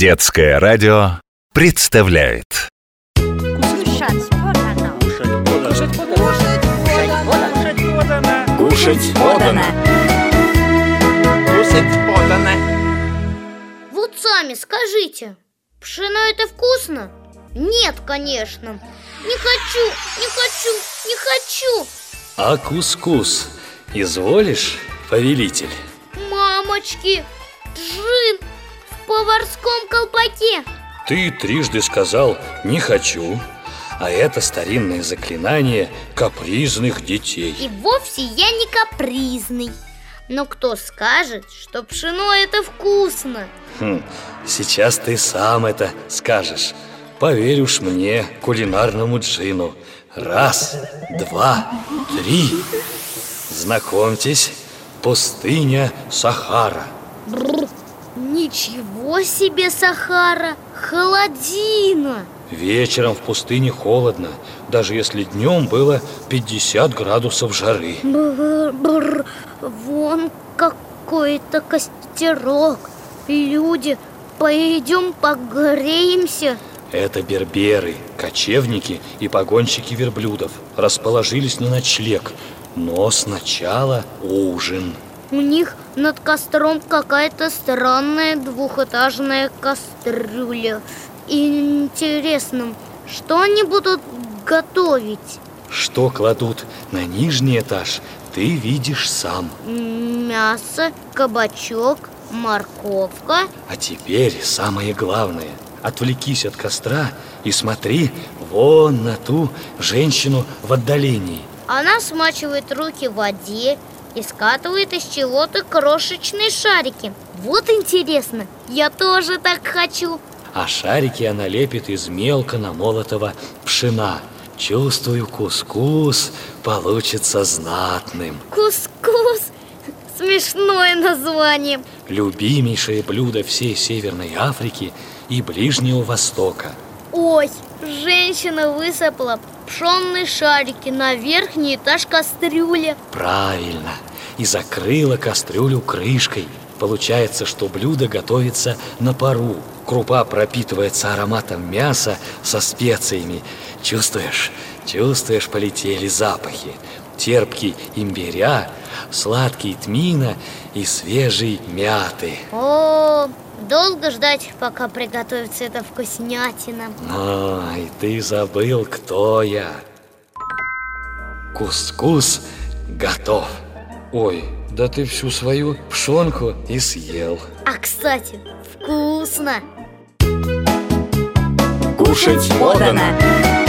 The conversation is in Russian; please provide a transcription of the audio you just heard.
Детское радио представляет Кушать подано. Кушать подано. Кушать подано. Кушать подано. Вот сами скажите, пшено это вкусно? Нет, конечно. Не хочу, не хочу, не хочу. А кускус изволишь, повелитель? Мамочки, поварском колпаке. Ты трижды сказал «не хочу», а это старинное заклинание капризных детей И вовсе я не капризный. Но кто скажет, что пшено это вкусно? Хм, Сейчас ты сам это скажешь Поверь уж мне, кулинарному джину Раз, два, три Знакомьтесь, пустыня Сахара Ничего себе, Сахара! Холодина! Вечером в пустыне холодно Даже если днем было 50 градусов жары Бр-бр, вон какой-то костерок. Люди, пойдем погреемся. Это берберы, кочевники и погонщики верблюдов Расположились на ночлег Но сначала ужин У них над костром какая-то странная двухэтажная кастрюля. Интересно, что они будут готовить? Что кладут на нижний этаж, ты видишь сам Мясо, кабачок, морковка. А теперь самое главное Отвлекись от костра и смотри вон на ту женщину в отдалении Она смачивает руки в воде и скатывает из чего-то крошечные шарики. Вот интересно, я тоже так хочу. А шарики она лепит из мелко намолотого пшена Чувствую, кускус получится знатным Кускус. Смешное название. Любимейшее блюдо всей Северной Африки и Ближнего Востока Ой, женщина высыпала пшенные шарики на верхний этаж кастрюли. Правильно. И закрыла кастрюлю крышкой. Получается, что блюдо готовится на пару. Крупа пропитывается ароматом мяса со специями. Чувствуешь? Чувствуешь, полетели запахи. Терпкий имбиря, сладкий тмина и свежей мяты. О, долго ждать, пока приготовится эта вкуснятина. Ай, ты забыл, кто я. Кускус готов. Ой, да ты всю свою пшенку и съел. А кстати, вкусно. Кушать подано.